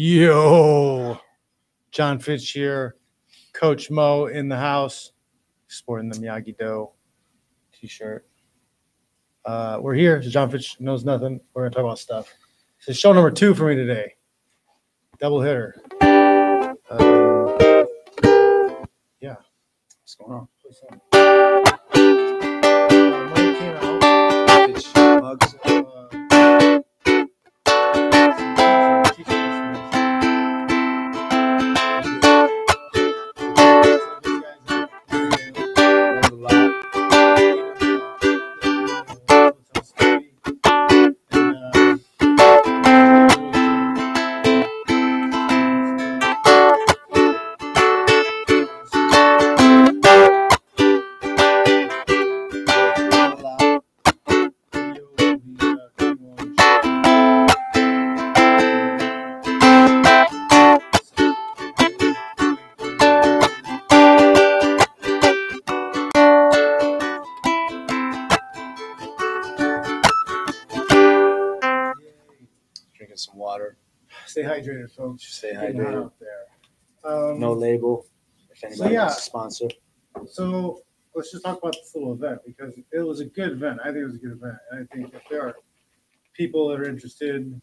Yo, John Fitch here, Coach Mo in the house, sporting the Miyagi Do t-shirt. Uh, we're here. John Fitch knows nothing. We're gonna talk about stuff. Is show number two for me today. Double hitter. Um, yeah. What's going on? Stay hydrated, folks. Stay hydrated. out there. Um, No label. If anybody yeah. wants to sponsor. So let's just talk about this little event because it was a good event. I think it was a good event. And I think if there are people that are interested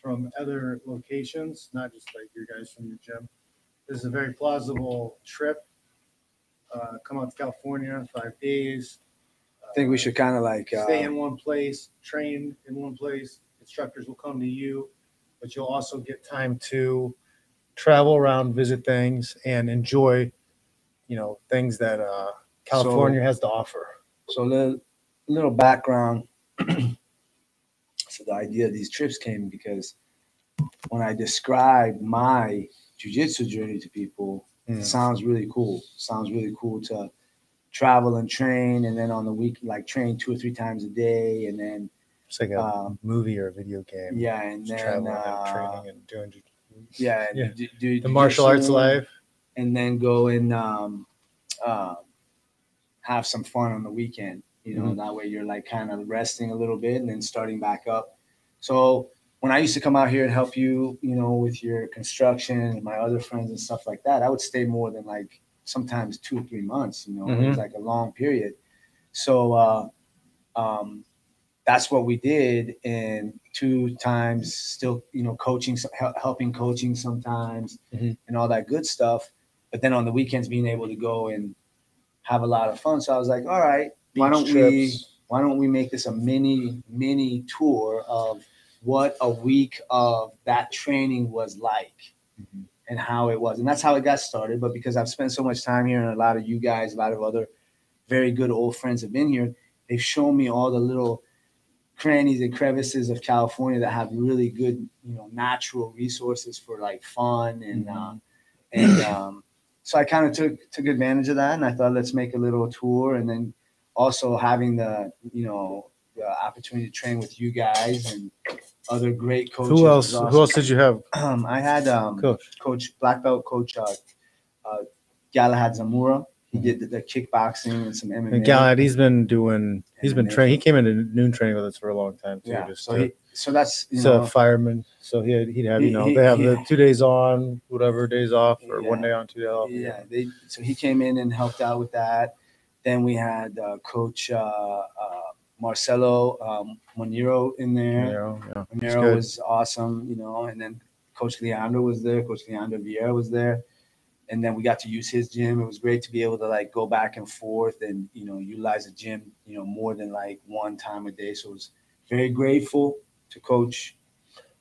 from other locations, not just like you guys from your gym, this is a very plausible trip. Uh, come out to California, five days. I think we should kind of like uh, stay in one place, train in one place. Instructors will come to you, but you'll also get time to travel around, visit things, and enjoy, you know, things that uh, California has to offer. So a little, little background. so the idea of these trips came because when I describe my jujitsu journey to people, Mm. it sounds really cool. Sounds really cool to travel and train, and then on the week like train two or three times a day, and then It's like a um, movie or a video game. yeah, and then traveling and uh, training and doing yeah, Yeah. do- do the martial arts life. and then go and um, uh, have some fun on the weekend. You know, Mhm. that way you're like kind of resting a little bit and then starting back up. So when I used to come out here and help you, you know, with your construction and my other friends and stuff like that, I would stay more than like sometimes two or three months. You know, it was like a long period. So uh, um, that's what we did, and two times still, you know, coaching, helping coaching sometimes, Mhm. and all that good stuff. But then on the weekends, being able to go and have a lot of fun. So I was like, all right, why don't we why don't we make this a mini mini tour of what a week of that training was like Mhm. and how it was and that's how it got started but because i've spent so much time here and a lot of you guys a lot of other very good old friends have been here they've shown me all the little crannies and crevices of california that have really good you know natural resources for like fun and uh, and um, so i kind of took took advantage of that and i thought let's make a little tour and then also having the you know the opportunity to train with you guys and other great coaches. Who else? Who else did you have? Um, I had um, Coach. coach black belt coach uh, uh, Galahad Zamora. He did the, the kickboxing and some MMA. And he's been doing. He's been training. He came into noon training with us for a long time too. yeah. just So to- he, so that's you a know fireman, so he had, he'd have you He- know he- they have he- the two days on, whatever days off, or one day on, two days off. yeah. They so he came in and helped out with that. Then we had uh, Coach uh, uh, Marcelo um, Moniro in there. know, yeah. Was awesome, you know, and then Coach Leandro was there, Coach Leandro Vieira was there. And then we got to use his gym. It was great to be able to like go back and forth and, you know, utilize the gym, you know, more than like one time a day. So I was very grateful to coach.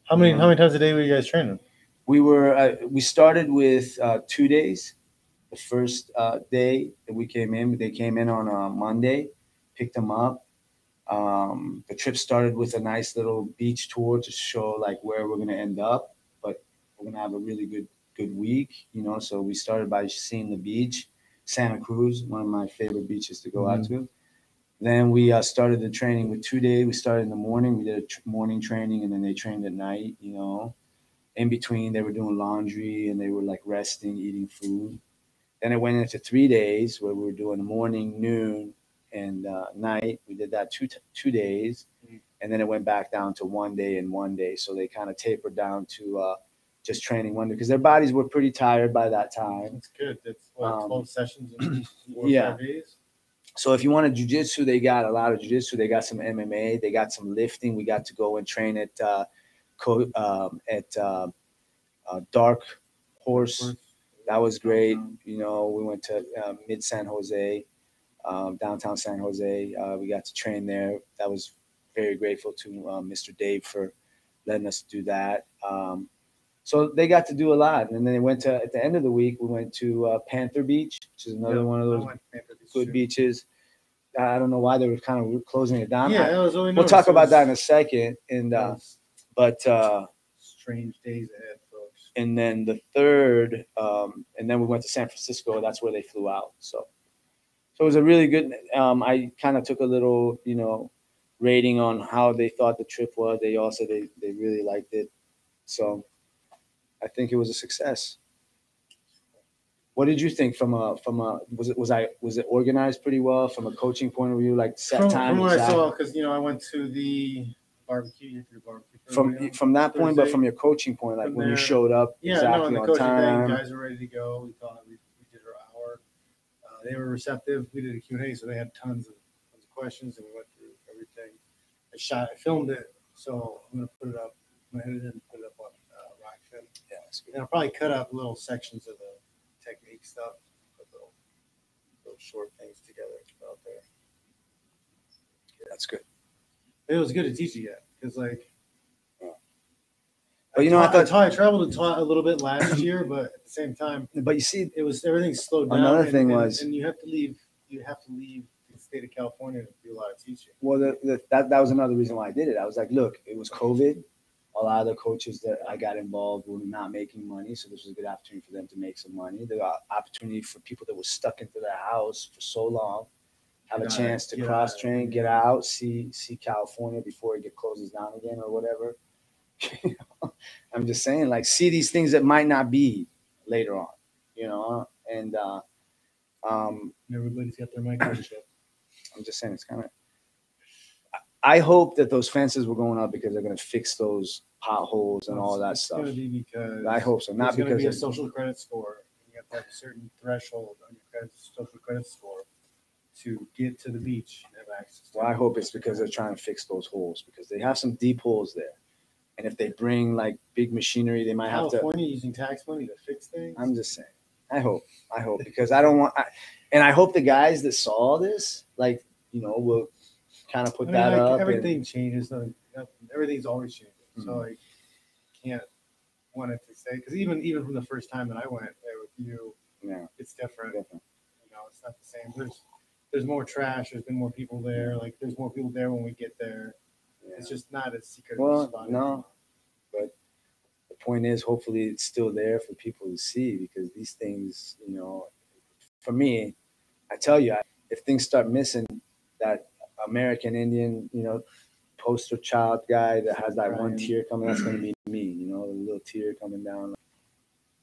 How many how many times a day were you guys training? We were, uh, we started with uh, two days. The first uh, day that we came in, they came in on a Monday, picked them up. Um, the trip started with a nice little beach tour to show like where we're gonna end up, but we're gonna have a really good good week, you know. So we started by seeing the beach, Santa Cruz, one of my favorite beaches to go out to. Then we uh, started the training with two days. We started in the morning. We did a tr- morning training, and then they trained at night. You know, in between they were doing laundry and they were like resting, eating food. Then it went into three days where we were doing morning, noon, and uh, night. We did that two t- two days, and then it went back down to one day and one day. So they kind of tapered down to uh, just training one because their bodies were pretty tired by that time. That's good. That's what, Um, 12 sessions in four yeah. days. So if you want to jujitsu, they got a lot of jujitsu. They got some MMA. They got some lifting. We got to go and train at uh, co- um, at uh, uh, Dark Horse. That was great. You know, we went to uh, Mid San Jose, um, downtown San Jose. Uh, we got to train there. That was very grateful to uh, Mr. Dave for letting us do that. Um, so they got to do a lot, and then they went to at the end of the week. We went to uh, Panther Beach, which is another Yeah, one of those went to Panther Beach good too. beaches. I don't know why they were kind of closing it down. Yeah, I- that was really we'll talk about that in a second. And uh, but uh, strange days ahead, folks. and then the third, um, and then we went to San Francisco. That's where they flew out. So, so it was a really good. Um, I kind of took a little, you know, rating on how they thought the trip was. They all said they they really liked it. So, I think it was a success. What did you think from a from a was it was I was it organized pretty well from a coaching point of view like set From, time from what I saw, because you know I went to the barbecue. Threw barbecue from from that point, but from your coaching point, like when you showed up Yeah, no, exactly and the on time. thing, guys were ready to go. We thought we, we did our hour. Uh, they were receptive. We did a Q&A, so they had tons of, tons of questions, and we went through everything. I shot, I filmed it, so I'm gonna put it up. I'm gonna edit it and put it up on Yeah. And I'll probably cut up little sections of the technique stuff, put little, little short things together out there. Yeah, That's good. It was good to teach you yet, because like. But you know, I taught- thought- I traveled and taught a little bit last year, but at the same time, But you see, it was everything slowed down. Another and- thing and- was- and you have to leave. You have to leave the state of California to do a lot of teaching. well, the, the, that that was another reason why I did it. I was like, look, it was COVID. A lot of the coaches that I got involved were not making money, so this was a good opportunity for them to make some money. The opportunity for people that were stuck into their house for so long have a Get out, chance to cross train, get out, see see California before it get closes down again or whatever. You know, I'm just saying, like, see these things that might not be later on, you know, and uh, um, everybody's got their microchip. I'm just saying it's kind of. I hope that those fences were going up because they're going to fix those potholes and all that It's stuff. gonna be because I hope so, not there's gonna be a of, social credit score. And you have to have a certain threshold on your credit, social credit score to get to the beach and have access. To well, I it. hope it's because they're trying to fix those holes because they have some deep holes there, and if they bring like big machinery, they might have to. California using tax money to fix things. I'm just saying. I hope. I hope because I don't want. I, and I hope the guys that saw this, like you know, will kind of I put mean, that like, up. and- everything changes. nothing- nothing- Everything's always changing. So Mhm. like, can't want it to say because even even from the first time that I went there with you, yeah, it's different. definitely. You know, it's not the same. There's there's more trash. There's been more people there. Like there's more people there when we get there. Yeah. It's just not as secret. Well, spot no. anymore. the point is hopefully it's still there for people to see because these things you know for me i tell you I- if things start missing that american indian you know poster child guy that has that one tear coming that's going to be me you know a little tear coming down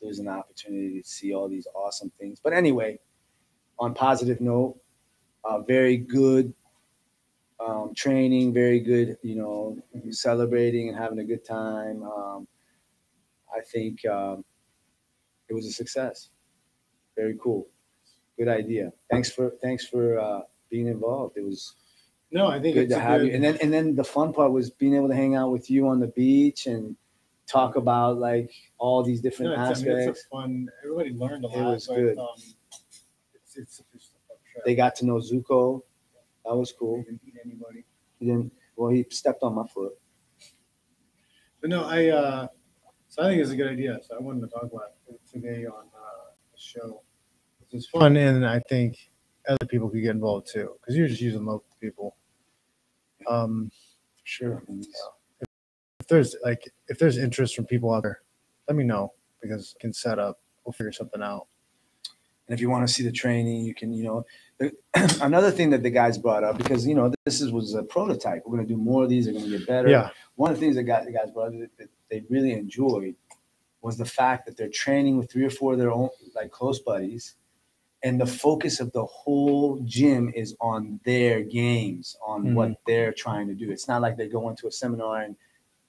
There's an opportunity to see all these awesome things but anyway on positive note uh, very good um, training very good you know celebrating and having a good time um, I think um, it was a success. Very cool. Good idea. Thanks for thanks for uh, being involved. It was No, I think good it's to have good, you. And then and then the fun part was being able to hang out with you on the beach and talk about like all these no, different it's, I mean, aspects. it's fun. Everybody learned a lot. It was good. Um, it's it's just a fun trip. they got to know Zuko. That was cool. didn't eat anybody. He didn't. Well, he stepped on my foot. But no, I uh, so I think it's a good idea. So I wanted to talk about it today on uh, the show. It's fun, and I think other people could get involved too because you're just using local people. Um, Sure. if there's like if there's interest from people out there, let me know because I can set up. We'll figure something out. And if you want to see the training, you can, you know, the, another thing that the guys brought up because you know this is was a prototype. We're going to do more of these. They're going to get better. Yeah, One of the things that got the guys brought up that, that they really enjoyed was the fact that they're training with three or four of their own like close buddies, and the focus of the whole gym is on their games, on Mhm. what they're trying to do. It's not like they go into a seminar and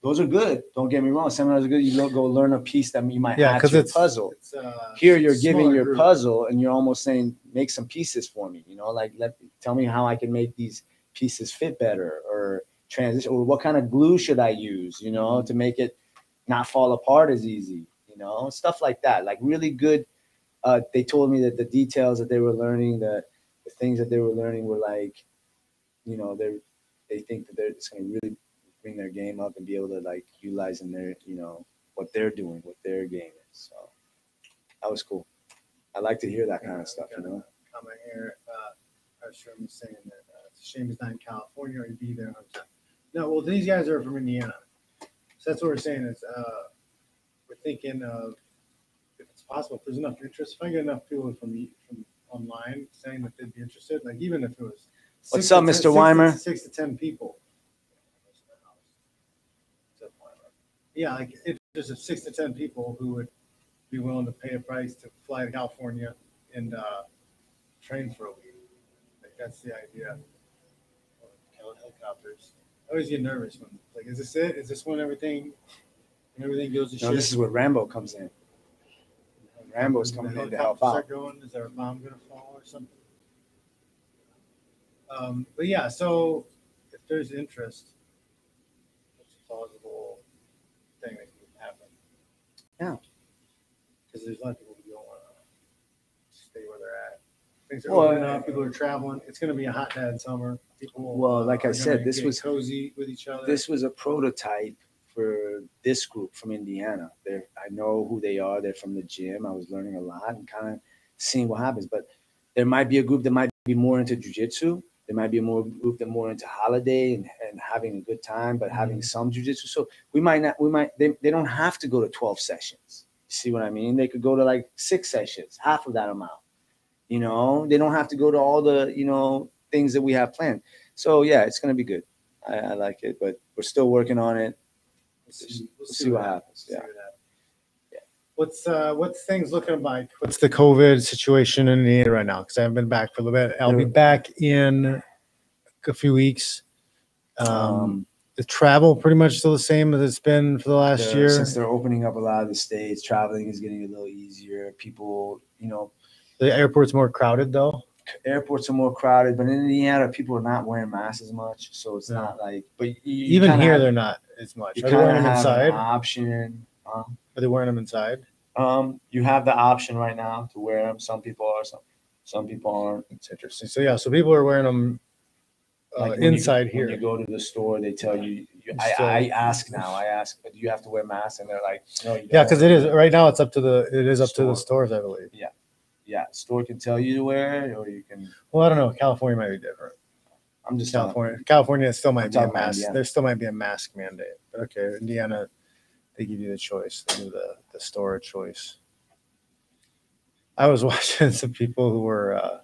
those are good. Don't get me wrong. Seminars are good. You go, go learn a piece that you might Yeah, add 'cause to your it's- puzzle. It's, uh, Here you're giving your group. puzzle and you're almost saying, make some pieces for me. You know, like let tell me how I can make these pieces fit better or transition or what kind of glue should I use, you know, to make it not fall apart as easy, you know, stuff like that. Like really good. Uh, they told me that the details that they were learning, that the things that they were learning were like, you know, they they think that they're it's going to really bring their game up and be able to like utilize in their, you know, what they're doing, what their game is. So that was cool. I like to hear that kind of stuff, you know. comment here. Uh, our Sherman was saying that uh, it's a shame he's not in California or he'd be there. No, well, these guys are from Indiana. So that's what we're saying is uh, we're thinking of possible, if there's enough interest, if I get enough people from from online saying that they'd be interested, like even if it was. What's to up, 10 Mr. six to- Weimer? Six to 10 people. Yeah, like if there's a six to 10 people who would be willing to pay a price to fly to California and uh, train for a week. Like that's the idea. Hel- Helicopters. I always get nervous when like, is this it? Is this when everything when everything goes to No, shit? this is where Rambo comes in. Rambo's coming in to help helicopters out. start Going, is our bomb gonna fall or something? Um, but yeah, so if there's interest, it's a plausible thing that could happen. Yeah. Because there's a lot of people who don't want to stay where they're at. Things are Well, opening up. People are traveling. It's going to be a hot dad summer. People. Well, like I are said, gonna this get was- cozy with each other. This was a prototype for this group from Indiana. They're, know who they are. They're from the gym. I was learning a lot and kind of seeing what happens. But there might be a group that might be more into jujitsu. There might be a more group that more into holiday and, and having a good time, but having mm-hmm. some jujitsu. So we might not, we might, they, they don't have to go to 12 sessions. You see what I mean? They could go to like six sessions, half of that amount. You know, they don't have to go to all the, you know, things that we have planned. So yeah, it's going to be good. I, I like it, but we're still working on it. We'll see, We'll see what happens. See Yeah. What's uh what's things looking like? What's the COVID situation in Indiana right now? Because I haven't been back for a little bit. I'll be back in a few weeks. Um, Um, the travel pretty much still the same as it's been for the last they're- year. since they're opening up a lot of the states, traveling is getting a little easier. People, you know, The airport's more crowded though. airports are more crowded, but in Indiana, people are not wearing masks as much, so it's Yeah. not like. But you, you Even kinda here, have- they're not as much. you Are they kind of have an inside? option. Um, Are they wearing them inside? um, you have the option right now to wear them. Some people are, some some people aren't. It's interesting. So yeah, so people are wearing them uh, Like when you- inside When here. you go to the store, they tell you. you I, I ask now. I ask, but do you have to wear masks? And they're like, no. You Yeah, because it is right now. It's up to the it is up to the stores, I believe. Yeah, yeah. store can tell you to wear it, or you can. Well, I don't know. California might be different. I'm just California, California still might I'm be a mask. There still might be a mask mandate. But okay, Indiana, they give you the choice. They give the the store a choice. I was watching some people who were. uh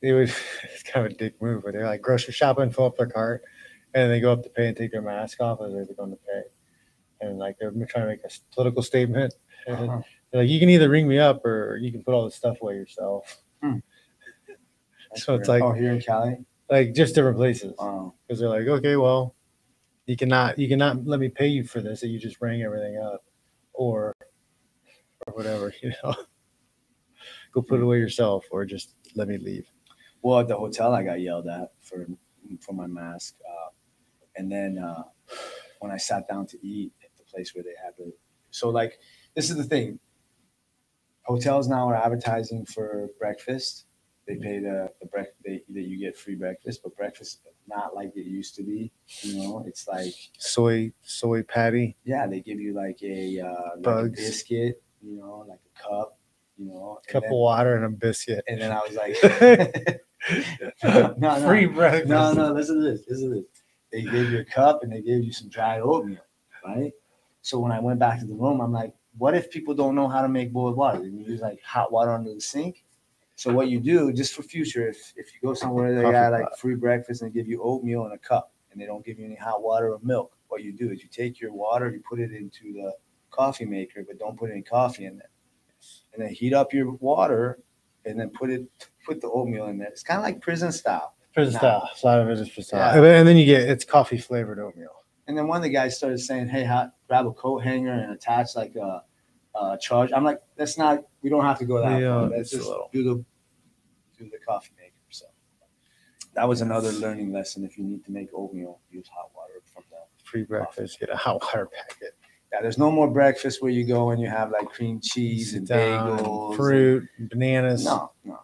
They would. It's kind of a dick move, but they're like grocery shopping, fill up their cart, and they go up to pay and take their mask off as they're going to pay, and like they're trying to make a political statement. And Uh-huh. they're like, you can either ring me up or you can put all this stuff away yourself. So it's like- oh, here in Cali. Like just different places. Oh, because they're like, okay, well, you cannot you cannot let me pay you for this that you just rang everything up, or or whatever, you know. Go put it away yourself, or just let me leave. well, at the hotel, I got yelled at for for my mask, uh, and then uh, when I sat down to eat at the place where they had the, so like this is the thing. Hotels now are advertising for breakfast. They pay the the break they, that you get free breakfast, but breakfast not like it used to be. You know, it's like Soy soy patty. yeah, they give you like a uh, like a Bugs. biscuit, you know, like a cup, you know, and Cup then- of water and a biscuit. and then I was like, no, no, Free breakfast. no, no. Listen to this. Listen to this. They gave you a cup and they gave you some dried oatmeal, right? So when I went back to the room, I'm like, what if people don't know how to make boiled water? They use like hot water under the sink. So what you do, just for future, if if you go somewhere they got like free breakfast and give you oatmeal in a cup and they don't give you any hot water or milk, what you do is you take your water, you put it into the coffee maker, but don't put any coffee in there, and then heat up your water, and then put it put the oatmeal in there. It's kind of like prison style. Prison Nah. style. A lot of it is prison Yeah. style. And then you get it's coffee flavored oatmeal. And then one of the guys started saying, "Hey, ha- grab a coat hanger and attach like a, a charge." I'm like, "That's not. We don't have to go that Yeah, far. Let's a just do the do the coffee maker." So that was another learning lesson. If you need to make oatmeal, use hot water from the. Free breakfast, get a hot water packet. Yeah, there's no more breakfast where you go and you have like cream cheese and down, bagels, and- fruit, bananas. No, no.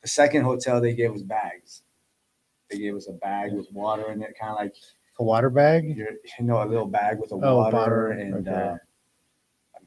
The second hotel they gave us bags. They gave us a bag with water in it, kind of like A water bag? you know, a little bag with a Oh, water water, and okay. uh,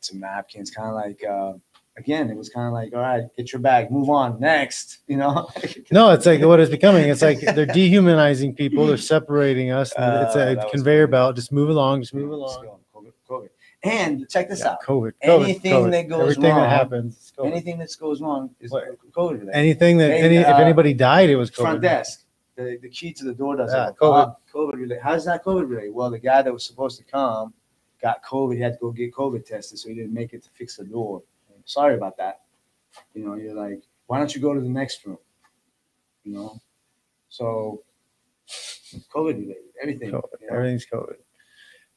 some napkins. Kind of like, uh, again, it was kind of like, all right, get your bag, move on, next. You know? No, it's like what it's becoming. It's like they're dehumanizing people. They're separating us. and it's Uh, a conveyor belt. Just move along. Just move along. COVID, COVID. And check this Yeah, out. COVID, COVID, Anything COVID. that goes Everything wrong- that happens. COVID. Anything that goes wrong is What? COVID related. Anything that any if uh, anybody died, it was COVID. front desk. The, the key to the door doesn't Yeah. COVID. COVID related. How's that COVID related? Well, the guy that was supposed to come got COVID. He had to go get COVID tested, so he didn't make it to fix the door. Sorry about that. You know, you're like, why don't you go to the next room? You know, so COVID related, everything. COVID. you know? Everything's COVID.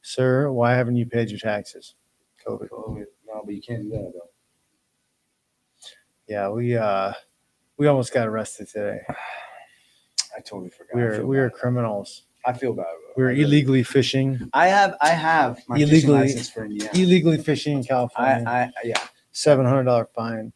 Sir, why haven't you paid your taxes? COVID. COVID. No, but you can't do that though. Yeah, we uh we almost got arrested today. I totally forgot. We are we are criminals. I feel bad. bro. We are I really- illegally fishing. I have. I have my fishing Illegally- license for Indiana. Illegally fishing in California. I. I, yeah. Seven hundred dollar fine.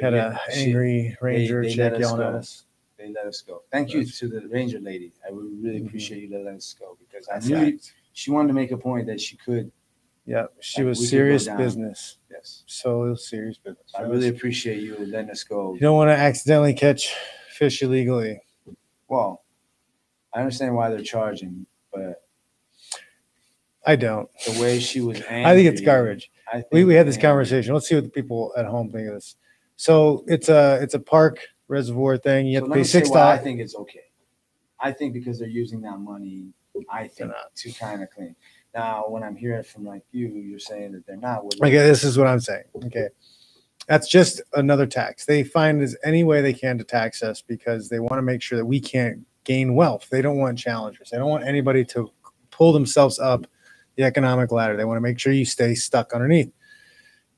Had Yeah, a she- angry ranger they chick let us yelling at go. us. they let us go. Thank you to the ranger lady. I would really Mhm. appreciate you letting us go because I That's knew right. she wanted to make a point that she could. Yeah, she Like, was we could go serious business. Yes, So serious business. I really appreciate you letting us go. You don't want to accidentally catch fish illegally. Well, I understand why they're charging, but I don't. the way she was angry, I think it's garbage. I think We, we had this conversation. Let's see what the people at home think of this. So it's a it's a park reservoir thing. You So have let to pay me say six why I dollars. think it's okay. I think because they're using that money, I think to kind of clean. Now, when I'm hearing from like you, you're saying that they're not. Well, Okay, this is what I'm saying. Okay. That's just another tax. They find as any way they can to tax us because they want to make sure that we can't gain wealth. They don't want challengers. They don't want anybody to pull themselves up the economic ladder. They want to make sure you stay stuck underneath.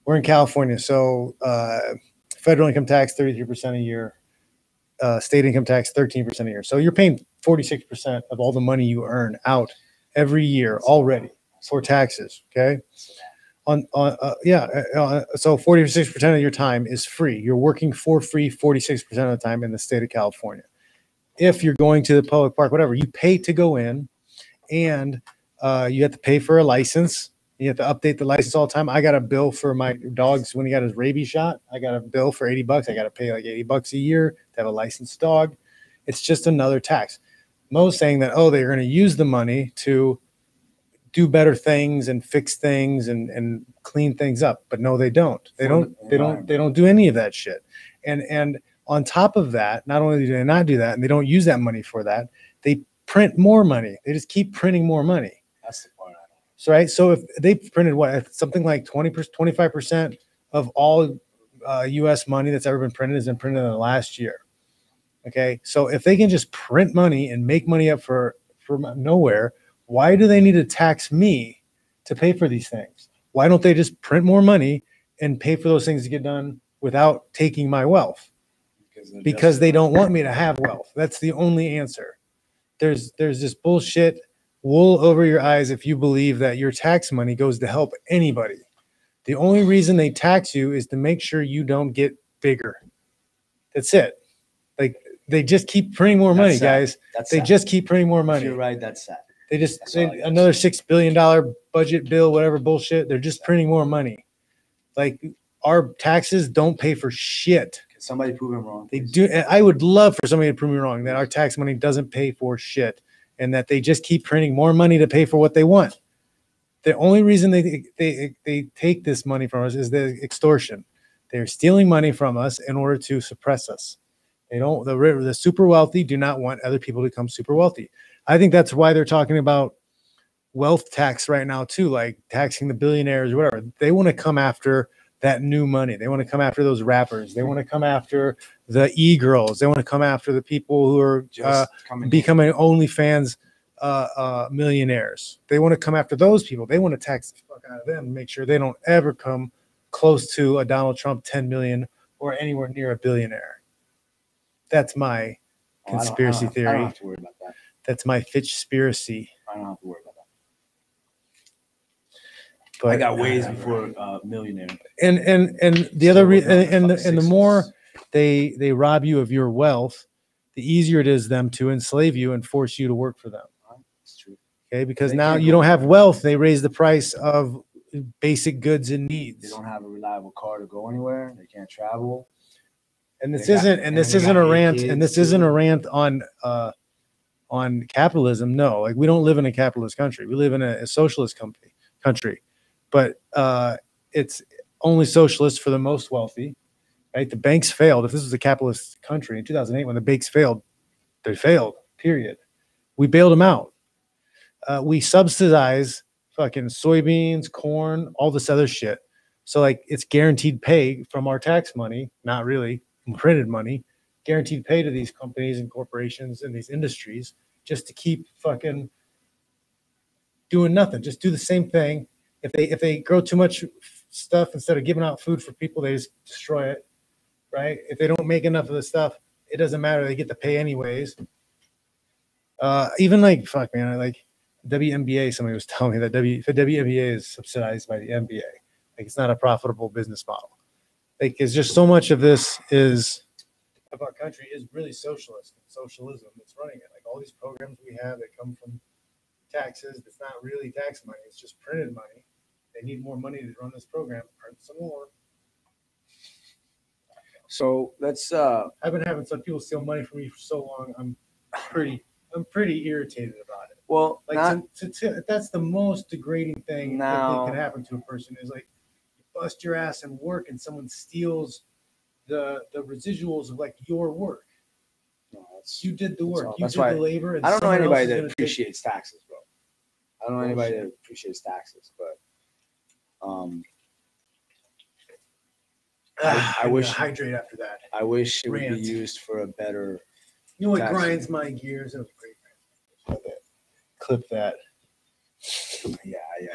We're in California, so uh, federal income tax 33% a year, uh, state income tax 13% a year. So you're paying 46% of all the money you earn out every year already for taxes. Okay on, on uh, yeah uh, uh, so 46% of your time is free you're working for free 46% of the time in the state of california if you're going to the public park whatever you pay to go in and uh, you have to pay for a license. You have to update the license all the time. I got a bill for my dogs when he got his rabies shot. I got a bill for 80 bucks. I got to pay like 80 bucks a year to have a licensed dog. It's just another tax. Mo's saying that oh they're going to use the money to do better things and fix things and and clean things up but no they don't. They don't they don't they don't do any of that shit. And and on top of that not only do they not do that and they don't use that money for that they print more money. They just keep printing more money That's the part I don't. so right so if they printed what something like 20 25 percent of all uh, us money that's ever been printed has been printed in the last year okay so if they can just print money and make money up for from nowhere why do they need to tax me to pay for these things why don't they just print more money and pay for those things to get done without taking my wealth Because, because they don't want me to have wealth. That's the only answer. There's there's this bullshit wool over your eyes if you believe that your tax money goes to help anybody. The only reason they tax you is to make sure you don't get bigger. That's it. Like they just keep printing more money, That's sad. guys. That's They sad. just keep printing more money. You're right. That's sad. They just That's they, all I got. another six billion dollar budget bill, whatever bullshit. They're just printing more money. Like our taxes don't pay for shit. Can somebody prove him wrong? They please? do. and I would love for somebody to prove me wrong that our tax money doesn't pay for shit, and that they just keep printing more money to pay for what they want. The only reason they they they take this money from us is the extortion. They're stealing money from us in order to suppress us. They don't. The the super wealthy do not want other people to become super wealthy. I think that's why they're talking about wealth tax right now too, like taxing the billionaires or whatever. They want to come after that new money. They want to come after those rappers. They want to come after the e girls. They want to come after the people who are uh, becoming OnlyFans uh, uh, millionaires. They want to come after those people. They want to tax the fuck out of them, make sure they don't ever come close to a Donald Trump 10 million or anywhere near a billionaire. That's my Oh, I don't- I don't Conspiracy I theory. don't have to worry about that. that's my Fitchspiracy. I don't have to worry about that. But I got ways before uh, millionaire. and and and the other re- Still working on and, and the, and the more they they rob you of your wealth, the easier it is them to enslave you and force you to work for them. It's true. Okay, because They now can't you go don't have wealth, they raise the price of basic goods and needs. They needs. don't have a reliable car to go anywhere. They can't travel. And this they got- isn't and and this they isn't got a eight rant and this isn't a rant on uh on capitalism. No, like we don't live in a capitalist country. We live in a, a socialist company country. But uh it's only socialist for the most wealthy. Right? The banks failed. If this was a capitalist country in 2008 when the banks failed, they failed. Period. We bailed them out. Uh, we subsidize fucking soybeans, corn, all this other shit. So like it's guaranteed pay from our tax money, not really printed money, guaranteed pay to these companies and corporations and these industries just to keep fucking doing nothing. Just do the same thing. If they if they grow too much stuff instead of giving out food for people, they just destroy it. Right? If they don't make enough of the stuff, it doesn't matter. They get the pay anyways. Uh, even like fuck man, like WNBA. Somebody was telling me that W the WNBA is subsidized by the NBA. Like it's not a profitable business model. Like it's just so much of this is of our country is really socialist socialism that's running it. Like all these programs we have that come from taxes, it's not really tax money, it's just printed money. They need more money to run this program, print some more. So let's. uh I've been having some people steal money from me for so long. I'm pretty I'm pretty irritated about it. Well, Like not, to, to, to, that's the most degrading thing that can happen to a person is like you bust your ass and work and someone steals the the residuals of like your work. no, You did the work. all. You That's did why the labor. And I don't know someone else anybody is that gonna take- appreciates taxes. I don't know anybody that appreciates taxes, but um, Ah, I wish- hydrate after that. I wish it would Rant. be used for a better. You know what grinds my gears? That was great. Clip that. Yeah, yeah.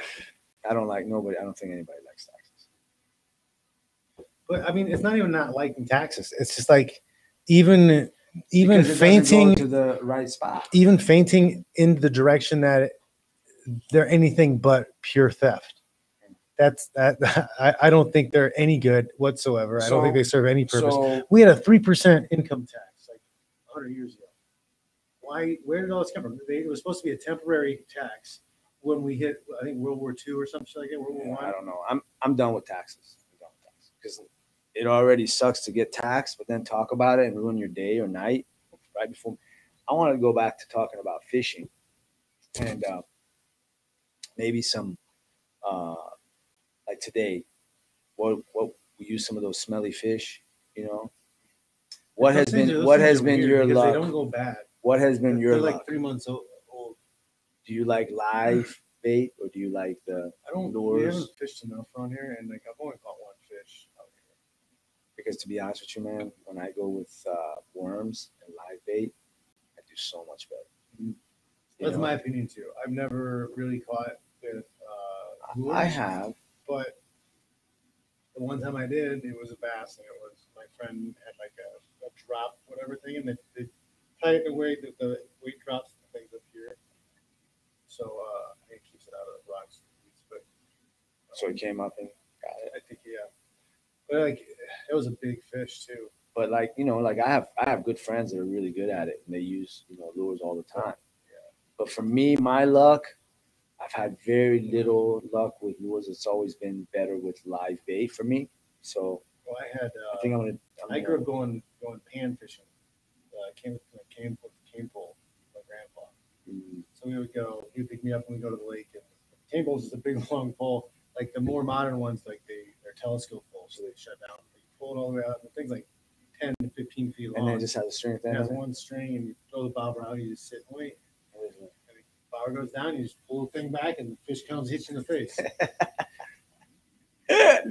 I don't like nobody. I don't think anybody likes taxes. But I mean, it's not even not liking taxes. It's just like even even Because it doesn't go fainting to the right spot. even fainting in the direction that they're anything but pure theft. That's that. I, I don't think they're any good whatsoever. I don't think they serve any purpose. So we had a three percent income tax like 100 years ago. Why? Where did all this come from? They, it was supposed to be a temporary tax when we hit, I think, World War II or something like that. World War yeah, I One. don't know. I'm I'm done with taxes. I'm done with taxes because it already sucks to get taxed, but then talk about it and ruin your day or night right before. I want to go back to talking about fishing and uh, maybe some uh, like today. What what we use some of those smelly fish, you know. What has Those are- been those what has been your because They don't go bad. What has been They're your like luck? three months old. Do you like live bait or do you like the I don't. We Lures. haven't fished enough on here, and like I've only caught one fish. out here. because to be honest with you, man, when I go with uh, worms and live bait, I do so much better. That's know? my opinion too. I've never really caught with uh, I have. but the one time I did, it was a bass, and it was my friend had like a, a drop, whatever thing, and they, they tie it in a way that the weight drops the things up here, so uh, it keeps it out of the rocks. But So it came up and got it. I think yeah, but like it was a big fish too. But like you know, like I have I have good friends that are really good at it and they use you know lures all the time. But for me, my luck, I've had very little luck with lures. It's always been better with live bait for me. So Well, I had uh, I think I'm gonna. I'm I grew up going going pan fishing. Uh, I came with my cane with the cane pole, with my grandpa. mm, So we would go. He would pick me up when we go to the lake. And cane poles is a big long pole. Like the more modern ones, like they they're telescope poles, so they shut down. You pull it all the way out. The thing's like ten to fifteen feet long. and then it just has a string at the it end. has one string, and you throw the bobber out. You just sit and wait. Bobber goes down. You just pull the thing back, and the fish comes, hits you in the face,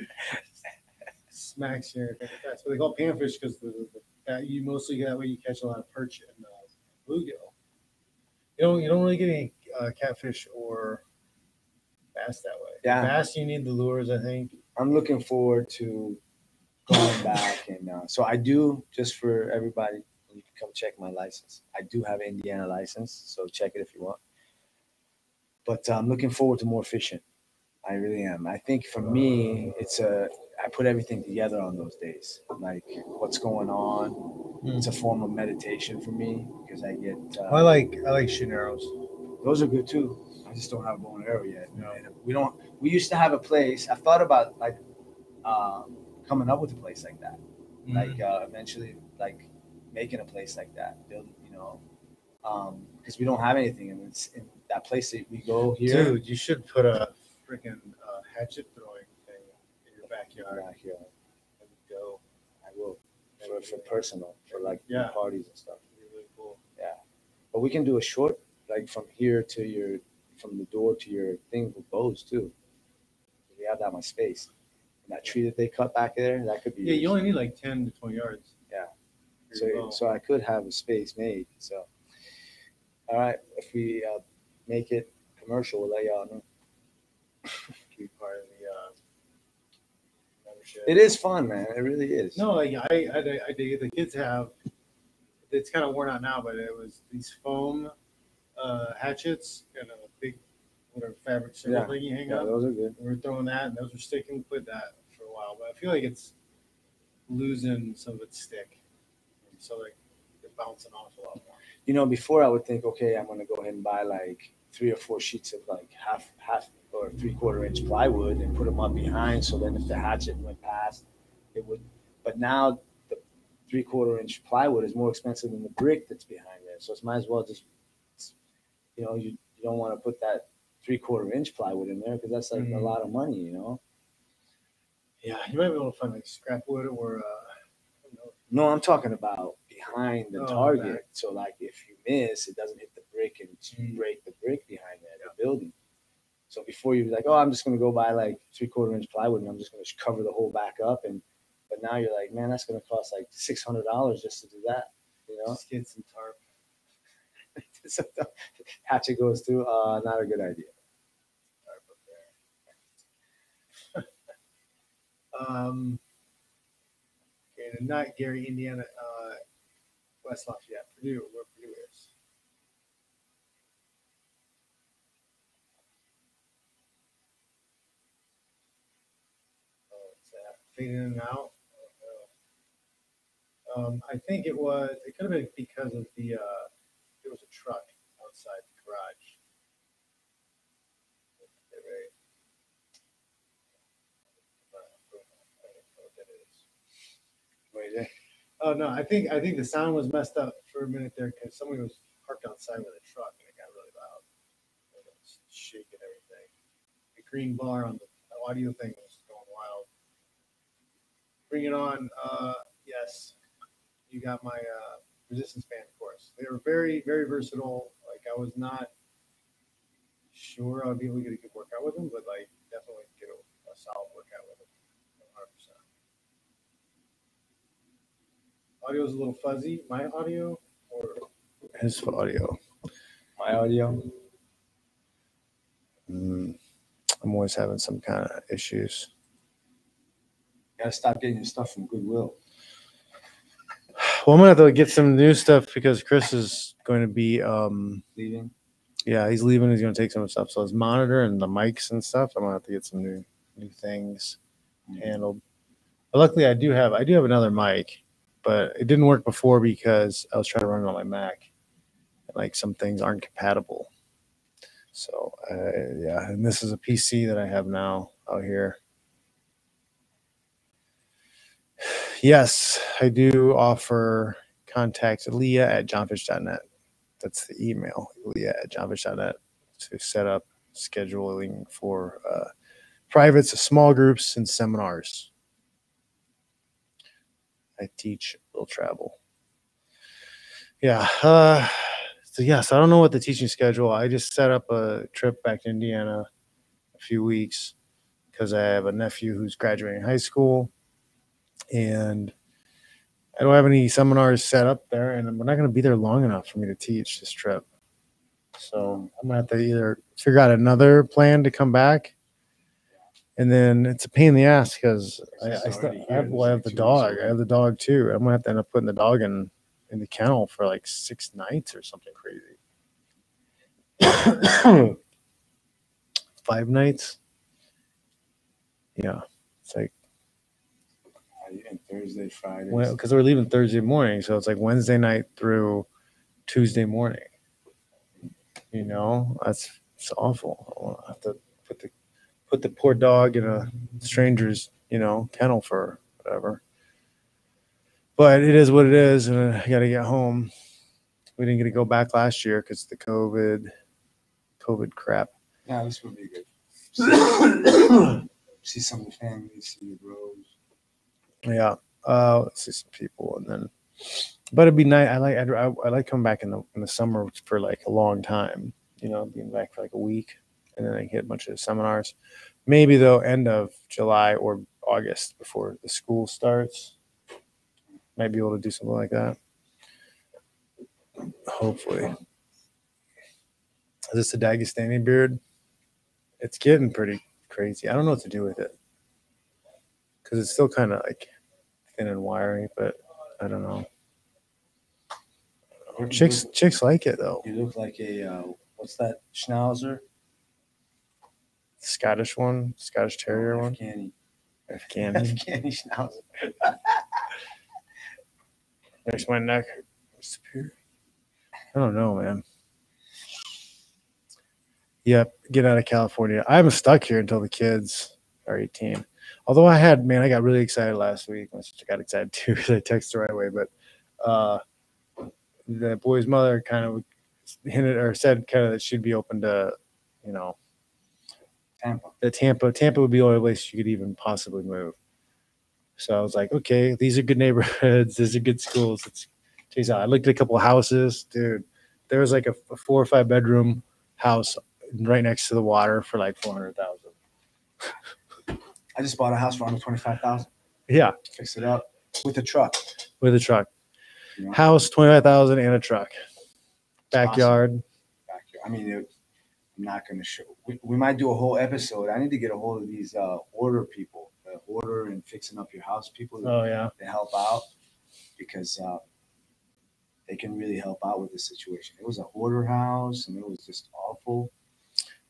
smacks you. That's what they call panfish because the, the, that you mostly that way you catch a lot of perch and uh, bluegill. You don't you don't really get any uh, catfish or bass that way. Yeah. bass you need the lures. I think. I'm looking forward to going back and uh, so I do just for everybody. You can come check my license. I do have an Indiana license, so check it if you want. But I'm looking forward to more fishing. I really am. I think for me, it's a I put everything together on those days, like what's going on. It's a form of meditation for me because I get. Uh, I like I like shooting arrows. those are good too. I just don't have a bow and arrow yet. No. And we don't. We used to have a place. I thought about like um, coming up with a place like that. Mm-hmm. Like uh, eventually, like making a place like that. Build, you know, because we don't have anything, and it's in that place that we go here. Dude, you should put a freaking uh, hatchet throwing thing in your backyard. Back here, and go. I will for, for personal, for like Yeah. parties and stuff. Really cool. Yeah. But we can do a short, like from here to your, from the door to your thing with bows too. We have that much space. And that tree that they cut back there, that could be. Yeah, you only need like ten to twenty yards. Yeah. So, so I could have a space made. So, all right, if we uh, make it commercial, we'll let y'all know. be part of the uh, membership. It is fun, man. It really is. No, like I, I, I dig it. The kids have. It's kind of worn out now, but it was these foam uh, hatchets and a big, whatever fabric circle Yeah. thing you hang Yeah, up. those are good. We were throwing that, and those were sticking. with that for a while, but I feel like it's losing some of its stick, and so like they're bouncing off a lot more. You know, before I would think, okay, I'm gonna go ahead and buy like three or four sheets of like half, half or three quarter inch plywood and put them up behind. So then if the hatchet went past, it would. But now the three quarter inch plywood is more expensive than the brick that's behind there. So it's might as well just, you know, you, you don't want to put that three quarter inch plywood in there because that's like a Mhm. lot of money, you know. Yeah, you might be able to find like scrap wood or uh, I don't know. No, I'm talking about behind the Oh, target. back. So like if you miss, it doesn't hit the brick and Mm. break the brick behind that the building. So before you be like, oh, I'm just gonna go buy like three quarter inch plywood and I'm just gonna cover the whole back up and but now you're like, man, that's gonna cost like six hundred dollars just to do that. You know? just get some tarp. so hatchet goes through, uh not a good idea. tarp up there. um, okay, and not Gary, Indiana, uh, West Lafayette, Purdue, where Purdue is. Oh, it's that in and out. Um, I think it was. It could have been because of the. Uh, there was a truck outside the garage. Oh no, I think I think the sound was messed up for a minute there because somebody was parked outside with a truck and it got really loud. It was shaking everything. The green bar on the audio thing was. Bring it on. Uh, yes, you got my uh, resistance band of course. They were very very versatile. Like I was not sure I'd be able to get a good workout with them, but like definitely get a, a solid workout with them. 100%. Audio is a little fuzzy. My audio or his audio? My audio. Mm, I'm always having some kind of issues. Gotta stop getting your stuff from Goodwill. Well, I'm gonna have to get some new stuff because Chris is going to be, um, Leaving. yeah, he's leaving. He's gonna take some stuff. So his monitor and the mics and stuff. I'm gonna have to get some new new things handled. But luckily, I do have I do have another mic, but it didn't work before because I was trying to run it on my Mac. Like some things aren't compatible. So uh, yeah, and this is a PC that I have now out here. Yes, I do offer contact Leah at johnfish.net. That's the email, Leah at johnfish.net to set up scheduling for uh, privates, small groups, and seminars. I teach will travel. Yeah. Uh, so yes, I don't know what the teaching schedule. I just set up a trip back to Indiana a few weeks because I have a nephew who's graduating high school, and I don't have any seminars set up there, and we're not going to be there long enough for me to teach this trip. So I'm gonna have to either figure out another plan to come back. And then it's a pain in the ass because I, I, still, I have, well, I have the like two weeks dog. I have the dog too. I'm gonna have to end up putting the dog in in the kennel for like six nights or something crazy. Five nights. Yeah, it's like And Thursday, Friday. because we're leaving Thursday morning, so it's like Wednesday night through Tuesday morning. You know, that's it's awful. I have to put the put the poor dog in a stranger's you know kennel for whatever. But it is what it is, and I got to get home. We didn't get to go back last year because the COVID, COVID crap. Yeah, this would be good. See, see some of the family, see the bros. Yeah, uh, let's see some people, and then, but it'd be nice. I like I'd, I, I like coming back in the in the summer for like a long time. You know, being back for like a week, and then I hit a bunch of seminars. Maybe though, end of July or August before the school starts. Might be able to do something like that. Hopefully. Is this a Dagestani beard? It's getting pretty crazy. I don't know what to do with it because it's still kind of like thin and wiry, but I don't know. Chicks, look- chicks like it though. You look like a uh, what's that schnauzer? Scottish one, Scottish Terrier one, Afghani. Afghan. Afghani schnauzer. There's my neck. I don't know, man. Yep, get out of California. I'm stuck here until the kids are 18. Although I had, man, I got really excited last week. My sister got excited too because I texted her right away. But uh, the boy's mother kind of hinted or said kind of that she'd be open to, you know, Tampa. the Tampa. Tampa would be the only place you could even possibly move. So I was like, okay, these are good neighborhoods. These are good schools. This out. I looked at a couple houses, dude. There was like a, a four or five bedroom house right next to the water for like four hundred thousand. I just bought a house for under twenty five thousand. Yeah, Fix it up with a truck. with a truck, You know, house twenty five thousand and a truck, backyard. back here. I mean, it, I'm not going to show. We, we might do a whole episode. I need to get a hold of these uh, order people, the order and fixing up your house people. that Oh yeah, to help out because uh, they can really help out with the situation. It was a hoarder house and it was just awful.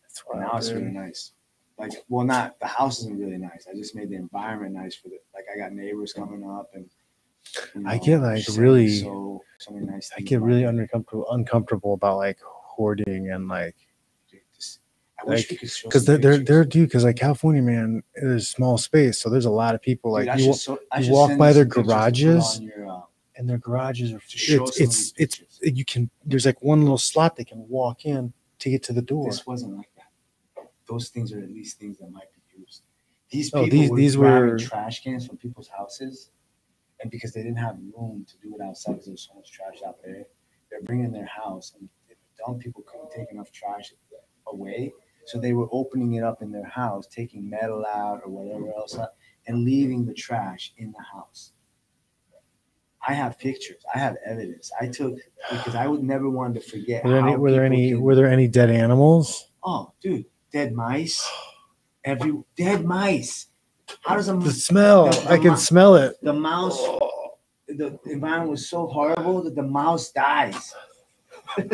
that's why. now it's really nice. Like, well, not the house isn't really nice. I just made the environment nice for the like. I got neighbors coming up and. you I get, like, really- so so nice. I get really uncomfortable uncomfortable about like hoarding and like wish like, we could show because they're they're they're dude because like California man there's small space so there's a lot of people like I you so- you walk by their some pictures to put garages, your, uh, and their garages are it's it's it's you can there's like one little slot they can walk in to get to the door. This wasn't like that. Those things are at least things that might be used. These Oh, people these- were these were- trash cans from people's houses, and because they didn't have room to do it outside because there's so much trash out there, they're bringing their house, and the dumb people couldn't take enough trash away, so they were opening it up in their house, taking metal out or whatever else out, and leaving the trash in the house. I have pictures. I have evidence. I took because I would never want to forget. Were there any were there any were there any dead animals? Oh, dude, dead mice. Every dead mice. How does a The smell The- the I can mo- smell it. the mouse? The environment was so horrible that the mouse dies.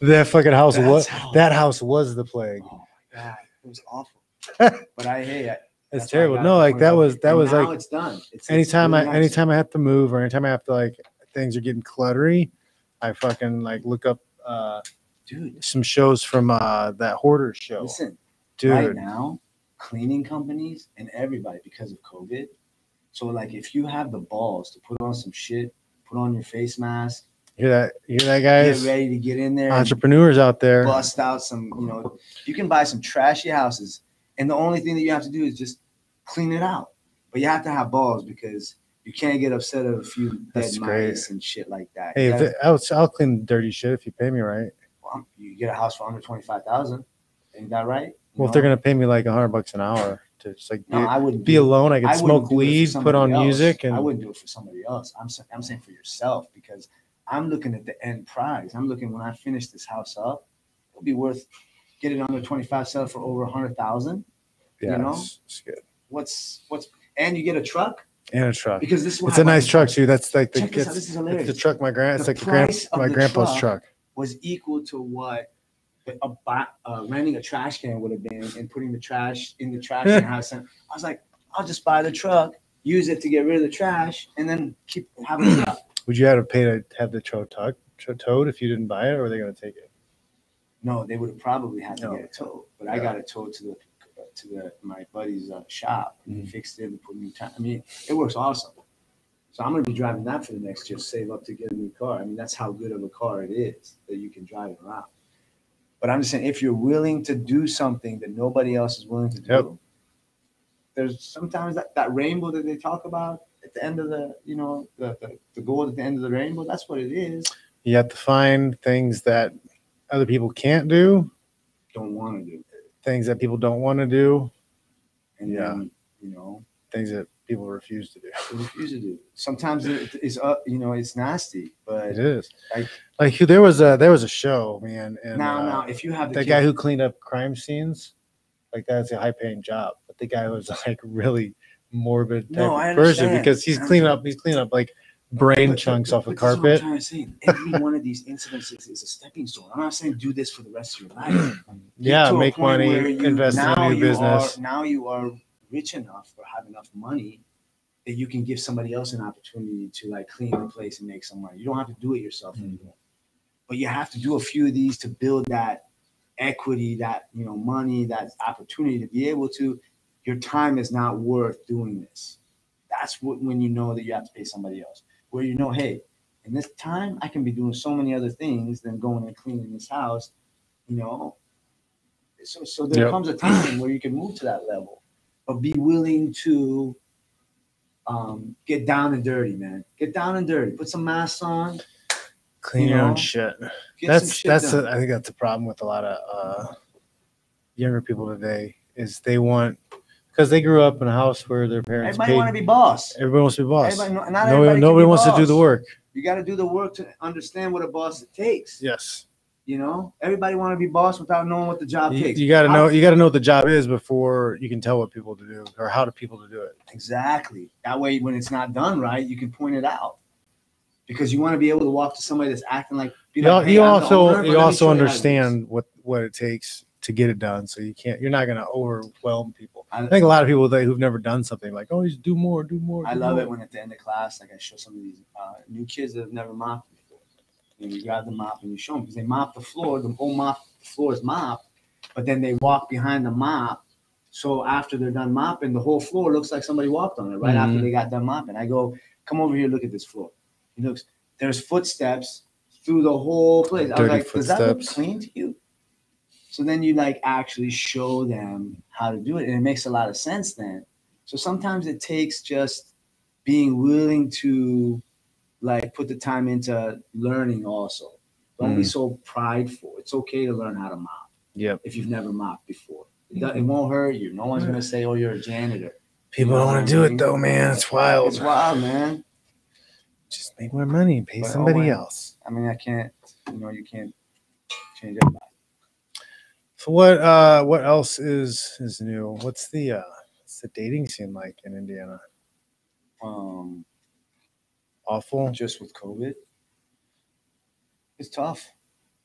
That fucking house That's was how- that house was the plague. Oh my god, it was awful. but I hate it. It's that's why terrible. No, like that was that And was now like it's done. It's, it's anytime really I nice. anytime I have to move or anytime I have to like things are getting cluttery, I fucking like look up uh dude. some shows from uh that hoarder show. Listen, Dude, right now, cleaning companies and everybody because of COVID. So like, if you have the balls to put on some shit, put on your face mask, hear that hear that guys? get ready to get in there. Entrepreneurs out there. bust out some, you know, you can buy some trashy houses, and the only thing that you have to do is just clean it out. But you have to have balls because you can't get upset at a few dead great. mice and shit like that. Hey, if gotta- it, I'll, I'll clean the dirty shit if you pay me right. well, you get a house for under twenty five thousand. Ain't that right? You Well, if they're gonna pay me like a hundred bucks an hour to just like No, be, I wouldn't be alone. I could I smoke do it for weed, put on else. music, and I wouldn't do it for somebody else. I'm I'm saying for yourself because I'm looking at the end prize. I'm looking when I finish this house up, it'll be worth get it under 25, sell for over a hundred thousand. yeah, you know? it's, it's good. What's what's and you get a truck And a truck. because this is what It's a happened. nice truck too. That's like the Check this out. it's, This is it's hilarious. the truck my grand. It's The like the grand price of my the grandpa's truck truck. was equal to what a, buy- uh, renting a trash can would have been and putting the trash in the trash can house. And I was like, I'll just buy the truck, use it to get rid of the trash, and then keep having a truck. Would you have to pay to have the tow tuck towed if you didn't buy it, or are they going to take it? No, they would have probably had to No. get it towed, but I got it towed to the to the my buddy's uh, shop. And. He fixed it and put new time. I mean, it works awesome. So I'm gonna be driving that for the next year. Save up to get a new car. I mean, that's how good of a car it is that you can drive it around. But I'm just saying, if you're willing to do something that nobody else is willing to do, Yep. there's sometimes that, that rainbow that they talk about at the end of the, you know, the, the, the gold at the end of the rainbow. That's what it is. You have to find things that other people can't do, Don't want to do, things that people don't want to do, and Yeah. then you know things that people refuse to do. Refuse to do. Sometimes it's uh, you know, it's nasty. But It is Like- like there was a there was a show, man, and now, uh, now, if you have the guy who cleaned up crime scenes, like that's a high paying job. But the guy was like really morbid type No, of person because he's cleaning up he's cleaning up like brain chunks off a but this is what I'm carpet. trying to say. Every one of these incidents is, a stepping stone. I'm not saying do this for the rest of your life. Yeah, make money, you- invest in now a new you business. Are, now you are rich enough or have enough money that you can give somebody else an opportunity to like clean the place and make some money. You don't have to do it yourself Mhm. anymore. But you have to do a few of these to build that equity, that you know, money, that opportunity to be able to. Your time is not worth doing this. That's what when you know that you have to pay somebody else. Where you know, hey, in this time I can be doing so many other things than going and cleaning this house. You know, so so there Yep. comes a time where you can move to that level, but be willing to um, get down and dirty, man. Get down and dirty. Put some masks on. Clean you your own shit. That's shit that's a, I think that's a problem with a lot of uh, younger people today is they want because they grew up in a house where their parents Everybody want to be boss. everybody wants to be boss. Everybody, not No, everybody, can nobody be wants to do the work. You got to do the work to understand what a boss takes. Yes, You know, everybody want to be boss without knowing what the job you, takes. you got to know. You got to know what the job is before you can tell what people to do or how to people to do it. Exactly. That way, when it's not done right, you can point it out. Because you want to be able to walk to somebody that's acting like. You, like, "Hey, you also owner, you also show you how to do this." understand what what it takes to get it done. So you can't. You're not going to overwhelm people. I, I think a lot of people that who've never done something like, oh, just do more, do more. I do love more." it when at the end of class, like I show some of these uh, new kids that have never mopped before. And you grab the mop and you show them because they mop the floor. The whole mop the floor is mopped, but then they walk behind the mop. So after they're done mopping, the whole floor looks like somebody walked on it right after Mhm. they got done mopping. I go, come over here, look at this floor. He looks. There's footsteps through the whole place. I was Dirty like, does that look footsteps. clean to you? So then you like actually show them how to do it, and it makes a lot of sense then. So sometimes it takes just being willing to like put the time into learning also. Don't be Mm. so prideful. It's okay to learn how to mop Yep. if you've never mopped before. It, it won't hurt you. No one's gonna say, "Oh, you're a janitor." People You know don't want to do it though, man. It's wild. It's wild, man. Just make more money and pay But, oh, somebody well. else. I mean, I can't. You know, you can't change everybody. So what uh what else is is new? What's the uh what's the dating scene like in Indiana? Um, Awful. just with COVID, it's tough.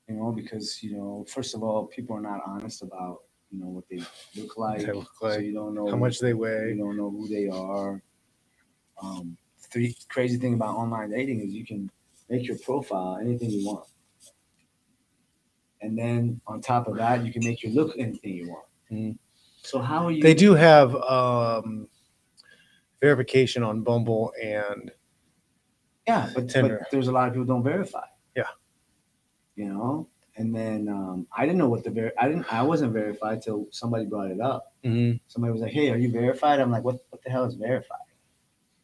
You know, because you know, first of all, people are not honest about you know what they look like. They look so like you don't know how much they weigh. You don't know who they are. Um, the crazy thing about online dating is you can make your profile anything you want. And then on top of that, you can make your look anything you want. Mhm. So how are you? They do have um verification on Bumble and Yeah, but, but there's a lot of people don't verify. Yeah. You know, and then um, I didn't know what the ver- I didn't I wasn't verified till somebody brought it up. Somebody was like, "Hey, are you verified?" I'm like, "What? What the hell is verified?"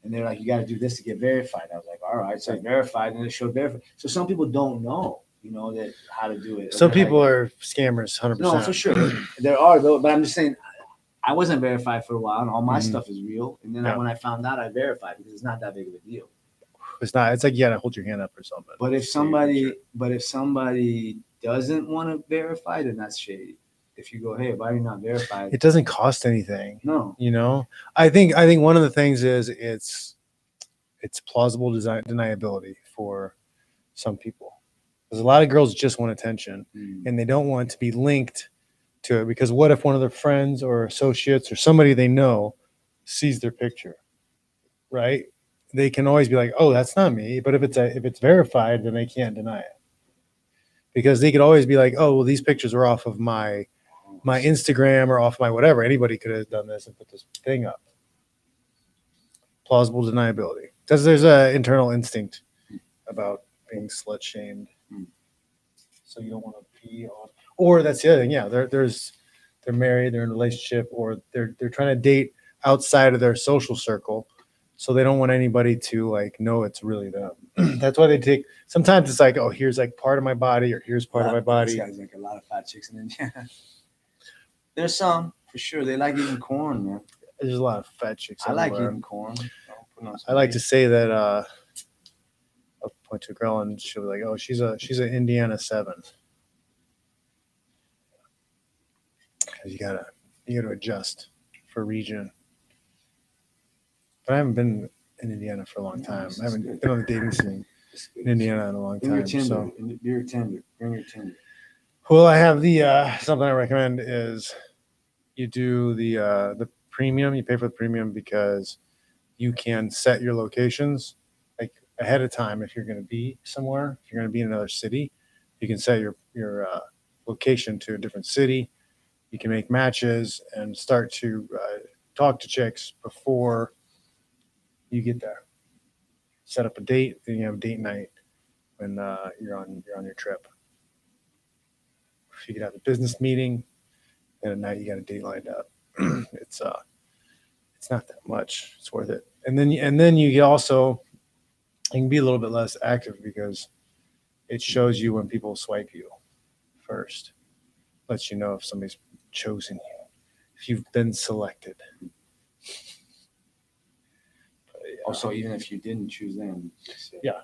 And they're like, "You got to do this to get verified." I was like, "All right." So I verified, and it showed verified. So some people don't know, you know, that how to do it. some They're like- people are scammers, hundred no, for sure. There are though, but I'm just saying, I wasn't verified for a while, and all my Mhm. stuff is real. And then I, when I found out, I verified because it's not that big of a deal. It's not. It's like you gotta hold your hand up or something. But if somebody, but if somebody doesn't want to verify, then that's shady. If you go, hey, why are you not verified? it doesn't cost anything. no, You know, I think I think one of the things is it's it's plausible design deniability for some people. Because a lot of girls just want attention Mm. and they don't want to be linked to it because what if one of their friends or associates or somebody they know sees their picture, right? They can always be like, "Oh, that's not me." But if it's a, if it's verified, then they can't deny it because they could always be like, "Oh, well, these pictures are off of my my Instagram or off my whatever." Anybody could have done this and put this thing up. Plausible deniability because there's a internal instinct about being slut shamed. So you don't want to be on. Or that's the other thing. Yeah, there, there's they're married, they're in a relationship, or they're they're trying to date outside of their social circle, so they don't want anybody to like know it's really them. that's why they take. Sometimes it's like, oh, here's like part of my body, or here's part of my body. guy's like a lot of fat chicks in India. There's some for sure. They like eating corn, man. There's a lot of fat chicks. I like eating corn. you know, putting on some I like to say that uh point to a girl and she'll be like, Oh, she's a she's an Indiana seven. 'Cause you gotta you gotta adjust for region. But I haven't been in Indiana for a long time. I haven't been on the dating scene in. Indiana in a long Bring your time. Tinder. So Bring your Tinder. Bring your Tinder. well I have the uh something I recommend is you do the uh the premium, you pay for the premium because you can set your locations ahead of time if you're going to be somewhere if you're going to be in another city. You can set your your uh, location to a different city. You can make matches and start to uh, talk to chicks before you get there. Set up a date then you have date night when uh, you're on you're on your trip. If you could have a business meeting and at night you got a date lined up. It's uh it's not that much. It's worth it. And then and then you also you can be a little bit less active because it shows you when people swipe you first lets you know if somebody's chosen you if you've been selected But, yeah. Oh, also, even if you didn't choose them. say- Yeah.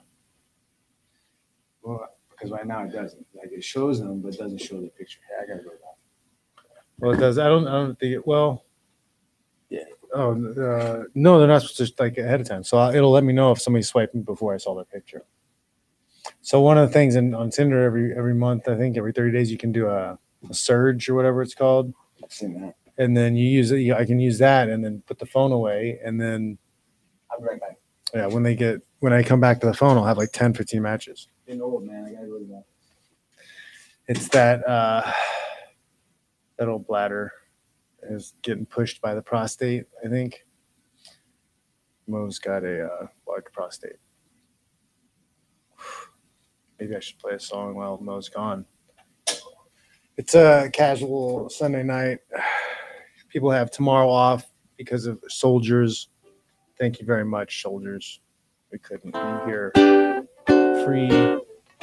Well, because right now it doesn't. Like it shows them, but it doesn't show the picture. Hey, I gotta go back. well it does i don't i don't think it well. Oh uh, no they're not supposed to like ahead of time so I- it'll let me know if somebody swiped me before i saw their picture so one of the things in, on tinder every every month i think every 30 days you can do a, a surge or whatever it's called I've seen that. and then you use it you- i can use that and then put the phone away and then I'll be right back. yeah when they get when i come back to the phone i'll have like 10 15 matches Getting old, man. I gotta go to that. it's that uh that old bladder is getting pushed by the prostate i think. Mo's got a uh, large prostate. Maybe i should play a song while mo's gone. It's a casual sunday night. People have tomorrow off because of soldiers. Thank you very much soldiers. We couldn't be here. Free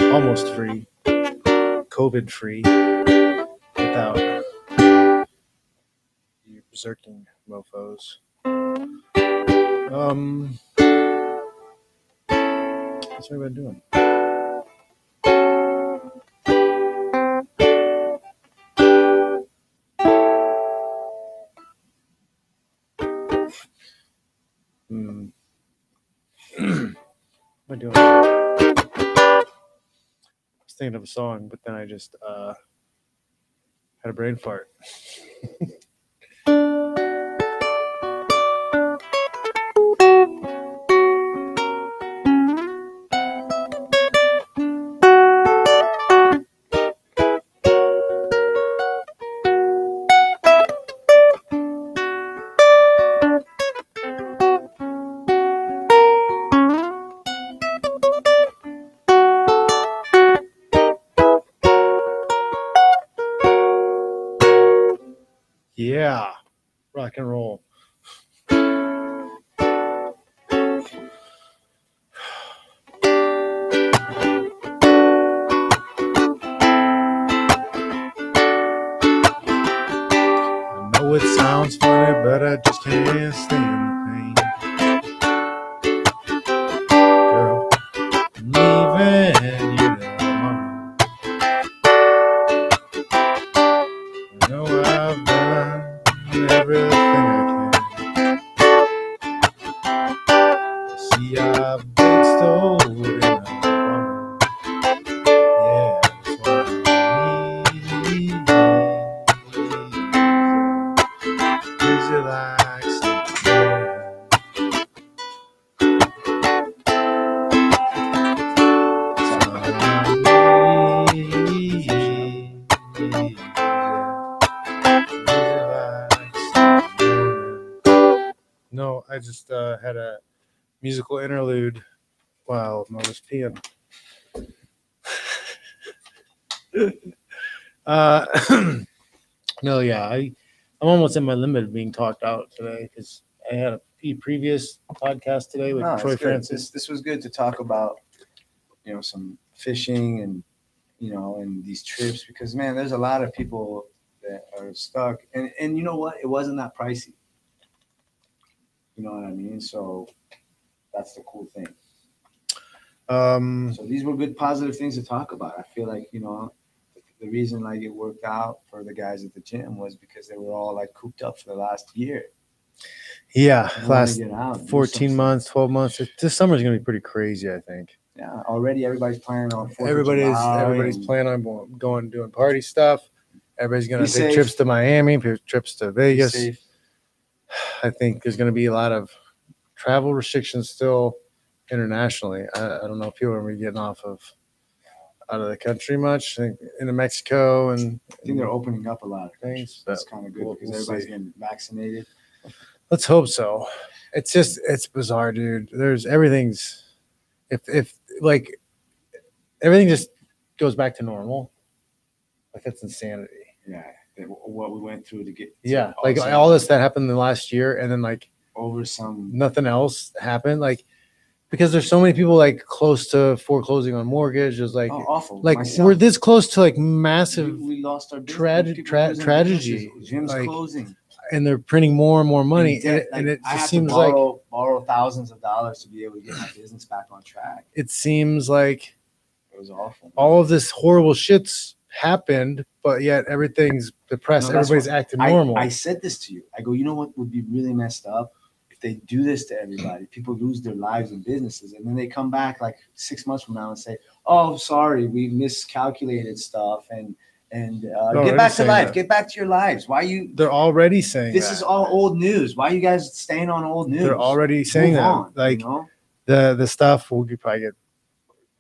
almost free. COVID free. Without berserking mofos. Um, what's everybody doing? Hmm. what am I doing? I was thinking of a song, but then I just uh, had a brain fart. No, I just uh, had a musical interlude while I was peeing. uh, no, yeah, I, I'm almost in my limit of being talked out today because I had a previous podcast today with No, it's Troy good. Francis. This, this was good to talk about, you know, some fishing and, you know, and these trips because man, there's a lot of people that are stuck. And and you know what? It wasn't that pricey. You know what I mean? So that's the cool thing. Um, So these were good positive things to talk about. I feel like, you know, the reason like it worked out for the guys at the gym was because they were all like cooped up for the last year. yeah, last out 14 months, 12 months. This summer's gonna be pretty crazy, I think. Yeah, already everybody's planning on. 4th of Everybody's everybody's planning on going, doing party stuff. Everybody's gonna take safe. trips to Miami, trips to Vegas. I think there's gonna be a lot of travel restrictions still internationally. I, I don't know if people are gonna be getting off of out of the country much. I think into Mexico and I think they're opening up a lot of Things, things. That's kind of good we'll- because we'll everybody's see. getting vaccinated. Let's hope so. It's just it's bizarre, dude. There's everything's if if like everything just goes back to normal. Like that's insanity. Yeah, what we went through to get. to Yeah, all like of all this that happened in the last year, and then like over some. nothing else happened. Like because there's so many people like close to foreclosing on mortgages. Like oh, awful. like Myself, we're this close to like massive, we lost our business. trage- tra- tragedy, Gyms like, closing. and they're printing more and more money, And and, it, and it just seems to like borrow, borrow thousands of dollars to be able to get my business back on track. it seems like It was awful. all of this horrible shit's happened, but yet everything's depressed. No, Everybody's what- acting I, normal. I said this to you. I go, you know what would be really messed up? If they do this to everybody, people lose their lives and businesses, and then they come back like six months from now and say, "Oh, sorry, we miscalculated stuff," and and uh, No, get back to life, that. get back to your lives. Why you? they're already saying This that. is all old news. Why you guys staying on old news? They're already saying Move that. on, like you know? the the stuff will probably get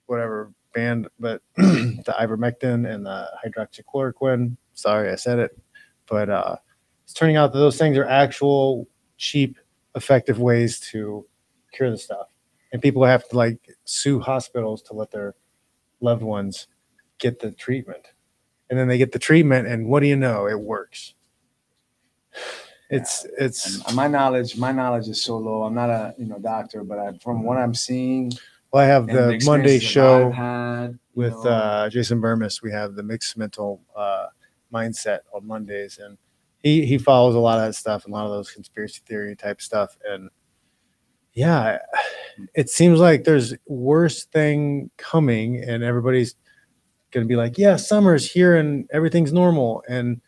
whatever banned, but the ivermectin and the hydroxychloroquine. Sorry, I said it, but uh, it's turning out that those things are actual cheap, effective ways to cure the stuff, and people have to like sue hospitals to let their loved ones get the treatment, and then they get the treatment, and what do you know? It works. It's it's And my knowledge, my knowledge is so low. I'm not a you know doctor, but I, from what I'm seeing, well, I have and the Monday that show. I've had, you with know, uh, Jason Burmis. We have the mixed mental uh, mindset on Mondays, and he he follows a lot of that stuff and a lot of those conspiracy theory type stuff. And yeah, it seems like there's worse thing coming, and everybody's gonna be like, "Yeah, summer's here and everything's normal." And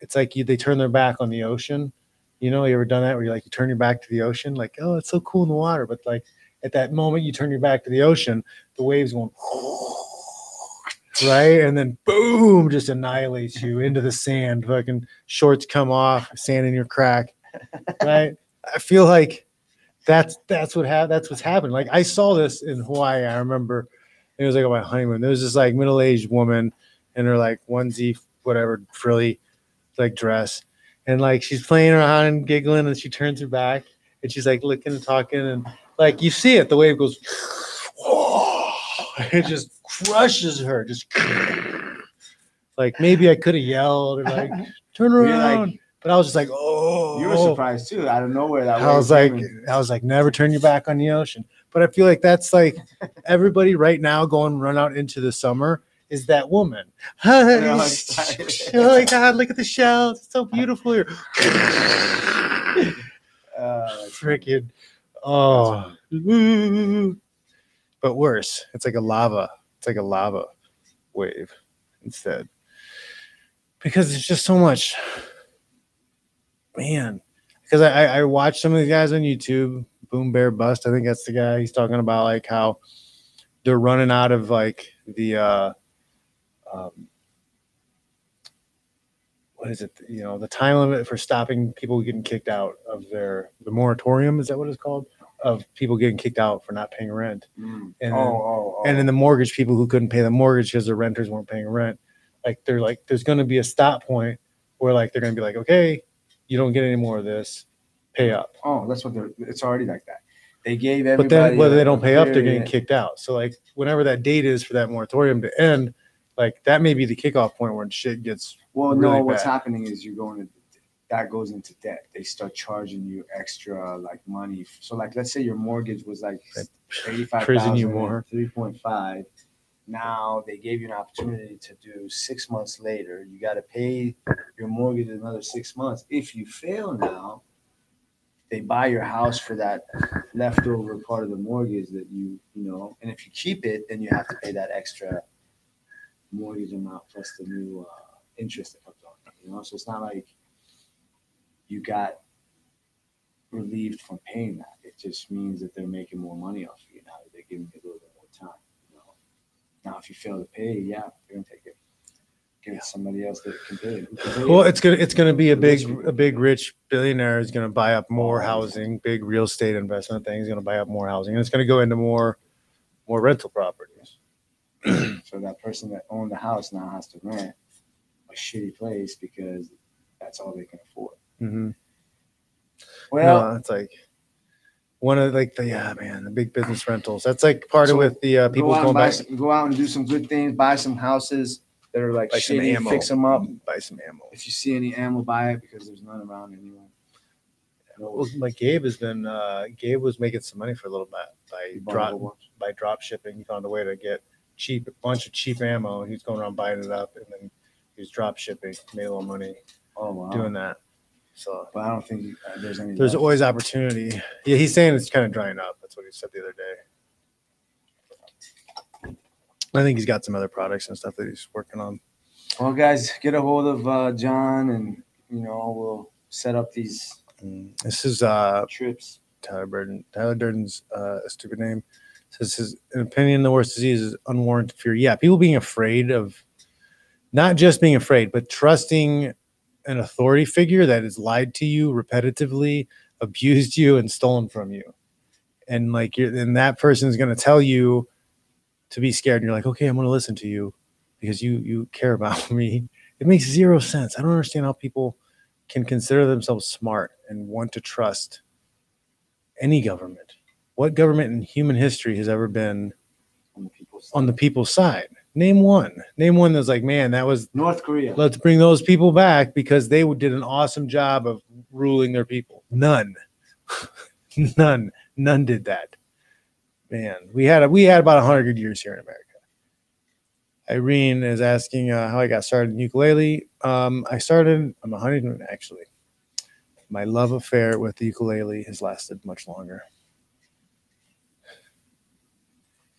it's like you, they turn their back on the ocean. You know, you ever done that where you like you turn your back to the ocean, like, "Oh, it's so cool in the water," but like at that moment you turn your back to the ocean, the waves going right? And then boom, just annihilates you into the sand. Fucking shorts come off, sand in your crack, right? I feel like that's that's what ha- that's what's happened. Like I saw this in Hawaii. I remember it was like on my honeymoon. There was this like middle aged woman in her like onesie, whatever frilly like dress, and like she's playing around and giggling, and she turns her back and she's like looking and talking, and like you see it, the wave goes. it just crushes her. Just like maybe I could have yelled or like turn around, like- but I was just like, oh, you were surprised too, out of nowhere. That was. I was like, came in. I was like, never turn your back on the ocean. But I feel like that's like everybody right now going run out into the summer is that woman. oh my God, look at the shells. It's so beautiful here. Uh, Freaking. Oh. But worse. It's like a lava. It's like a lava wave instead. Because it's just so much. Man. Because I, I, I watch some of these guys on YouTube, Boom Bear Bust. I think that's the guy. He's talking about like how they're running out of like the uh um what is it? You know, the time limit for stopping people getting kicked out of their the moratorium. Is that what it's called? Of people getting kicked out for not paying rent, mm. And oh, then- oh, oh. and then the mortgage people who couldn't pay the mortgage because the renters weren't paying rent. Like they're like, there's going to be a stop point where like they're going to be like, okay, you don't get any more of this, pay up. oh, that's what they're. It's already like that. They gave everybody. But then whether they don't pay up, they're getting kicked out. So like whenever that date is for that moratorium to end, like that may be the kickoff point when shit gets Well, really no, what's happening is you're going to that goes into debt. They start charging you extra like money. So like let's say your mortgage was like eighty five Prison you more. three point five. Now they gave you an opportunity to do six months later. You got to pay your mortgage another six months. If you fail now, they buy your house for that leftover part of the mortgage that you you know. And if you keep it, then you have to pay that extra mortgage amount plus the new uh, interest that comes on. You know, so it's not like you got relieved from paying that. It just means that they're making more money off of you now. They're giving you a little bit more time. You know? Now, if you fail to pay, yeah, they're gonna take it. Give it to somebody else that can pay it. Can pay Well, it. it's gonna it's gonna be a big rich a big rich billionaire is gonna buy up more Oh, housing, big real estate investment thing. He's gonna buy up more housing, and it's gonna go into more more rental properties. so that person that owned the house now has to rent a shitty place because that's all they can afford. Mm-hmm. Well, no, it's like one of like the yeah man the big business rentals. That's like part So, of with the uh, people out, going buy back some, go out and do some good things. Buy some houses that are like buy some shitty. ammo, Fix them up. buy some ammo. If you see any ammo, buy it because there's none around anyway. Well, like Gabe has been uh, Gabe was making some money for a little bit by You bought a drop by drop shipping. He found a way to get cheap a bunch of cheap ammo. and He's going around buying it up, and then he was drop shipping, made a little money Oh wow. doing that. So But I don't think uh, there's any. there's left. always opportunity. Yeah, he's saying it's kind of drying up. That's what he said the other day. I think he's got some other products and stuff that he's working on. Well, guys, get a hold of uh, John, and you know we'll set up these Mm, This is uh, trips. Tyler Burden. Tyler Durden's uh, a stupid name. Says his in opinion, the worst disease is unwarranted fear. Yeah, people being afraid of not just being afraid, but trusting an authority figure that has lied to you repetitively, abused you, and stolen from you. And like you're and that person is gonna tell you to be scared, and you're like, okay, I'm gonna listen to you because you you care about me. It makes zero sense. I don't understand how people can consider themselves smart and want to trust any government. What government in human history has ever been on the people's on the people's side? Name one. Name one that's like, man, that was North Korea. let's bring those people back because they did an awesome job of ruling their people. None. None. None did that. Man, we had we had about 100 years here in America. Irene is asking uh, how I got started in ukulele. Um, I started, I'm a honeymoon actually. My love affair with the ukulele has lasted much longer.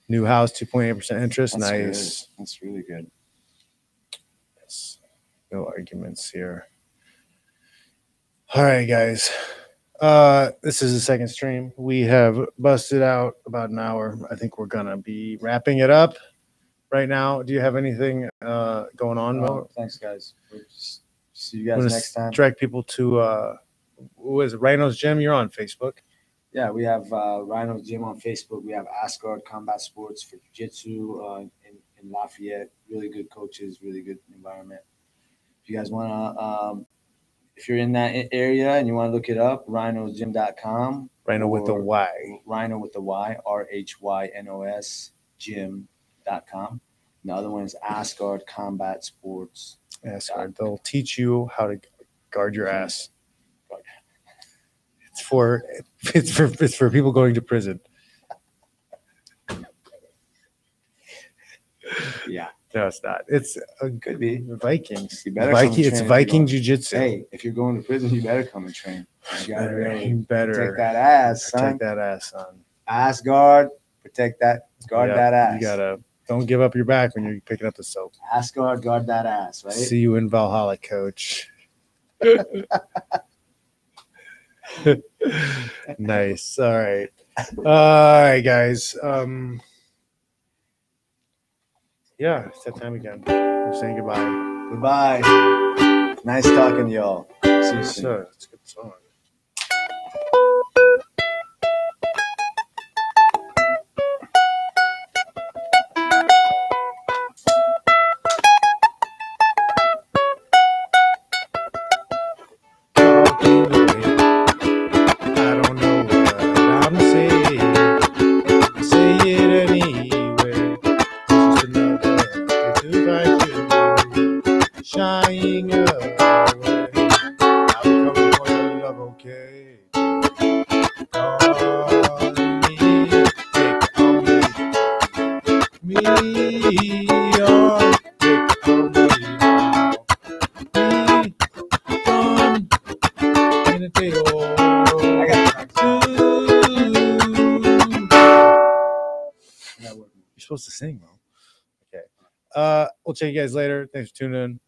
New house, 2.8% interest. That's good. nice. That's really good. Yes. No arguments here. All right, guys. Uh, this is the second stream. We have busted out about an hour. I think we're gonna be wrapping it up right now. Do you have anything uh going on, Mo? Oh, thanks, guys. We'll just see you guys next time. direct people to uh what is it? Rhyno's Gym. You're on Facebook. Yeah, we have uh, Rhyno's Gym on Facebook. We have Asgard Combat Sports for Jiu Jitsu uh, in, in Lafayette. Really good coaches, really good environment. If you guys want to, um, if you're in that area and you want to look it up, rhynosgym.com. Rhino with the Or- Y. Rhino with the Y, R H Y N O S, gym.com. And the other one is Asgard Combat Sports. Sir. They'll teach you how to guard your ass. It's for it's for it's for people going to prison. Yeah. No, it's not. It's a Could be. Vikings. You better come Viking, it's train if Viking you jiu-jitsu. Hey, if you're going to prison, you better come and train. You gotta better, really you better protect that ass, son. protect that ass, son. Ass guard, protect that, guard Yeah, that ass. You gotta don't give up your back when you're picking up the soap. ass guard, guard that ass, right? See you in Valhalla, coach. nice. All right. All right, guys. Um yeah, it's that time again. I'm saying goodbye. Goodbye. Nice talking to y'all. See you soon. So, it's a good song. Bro. Okay. Uh, we'll check you guys later. Thanks for tuning in.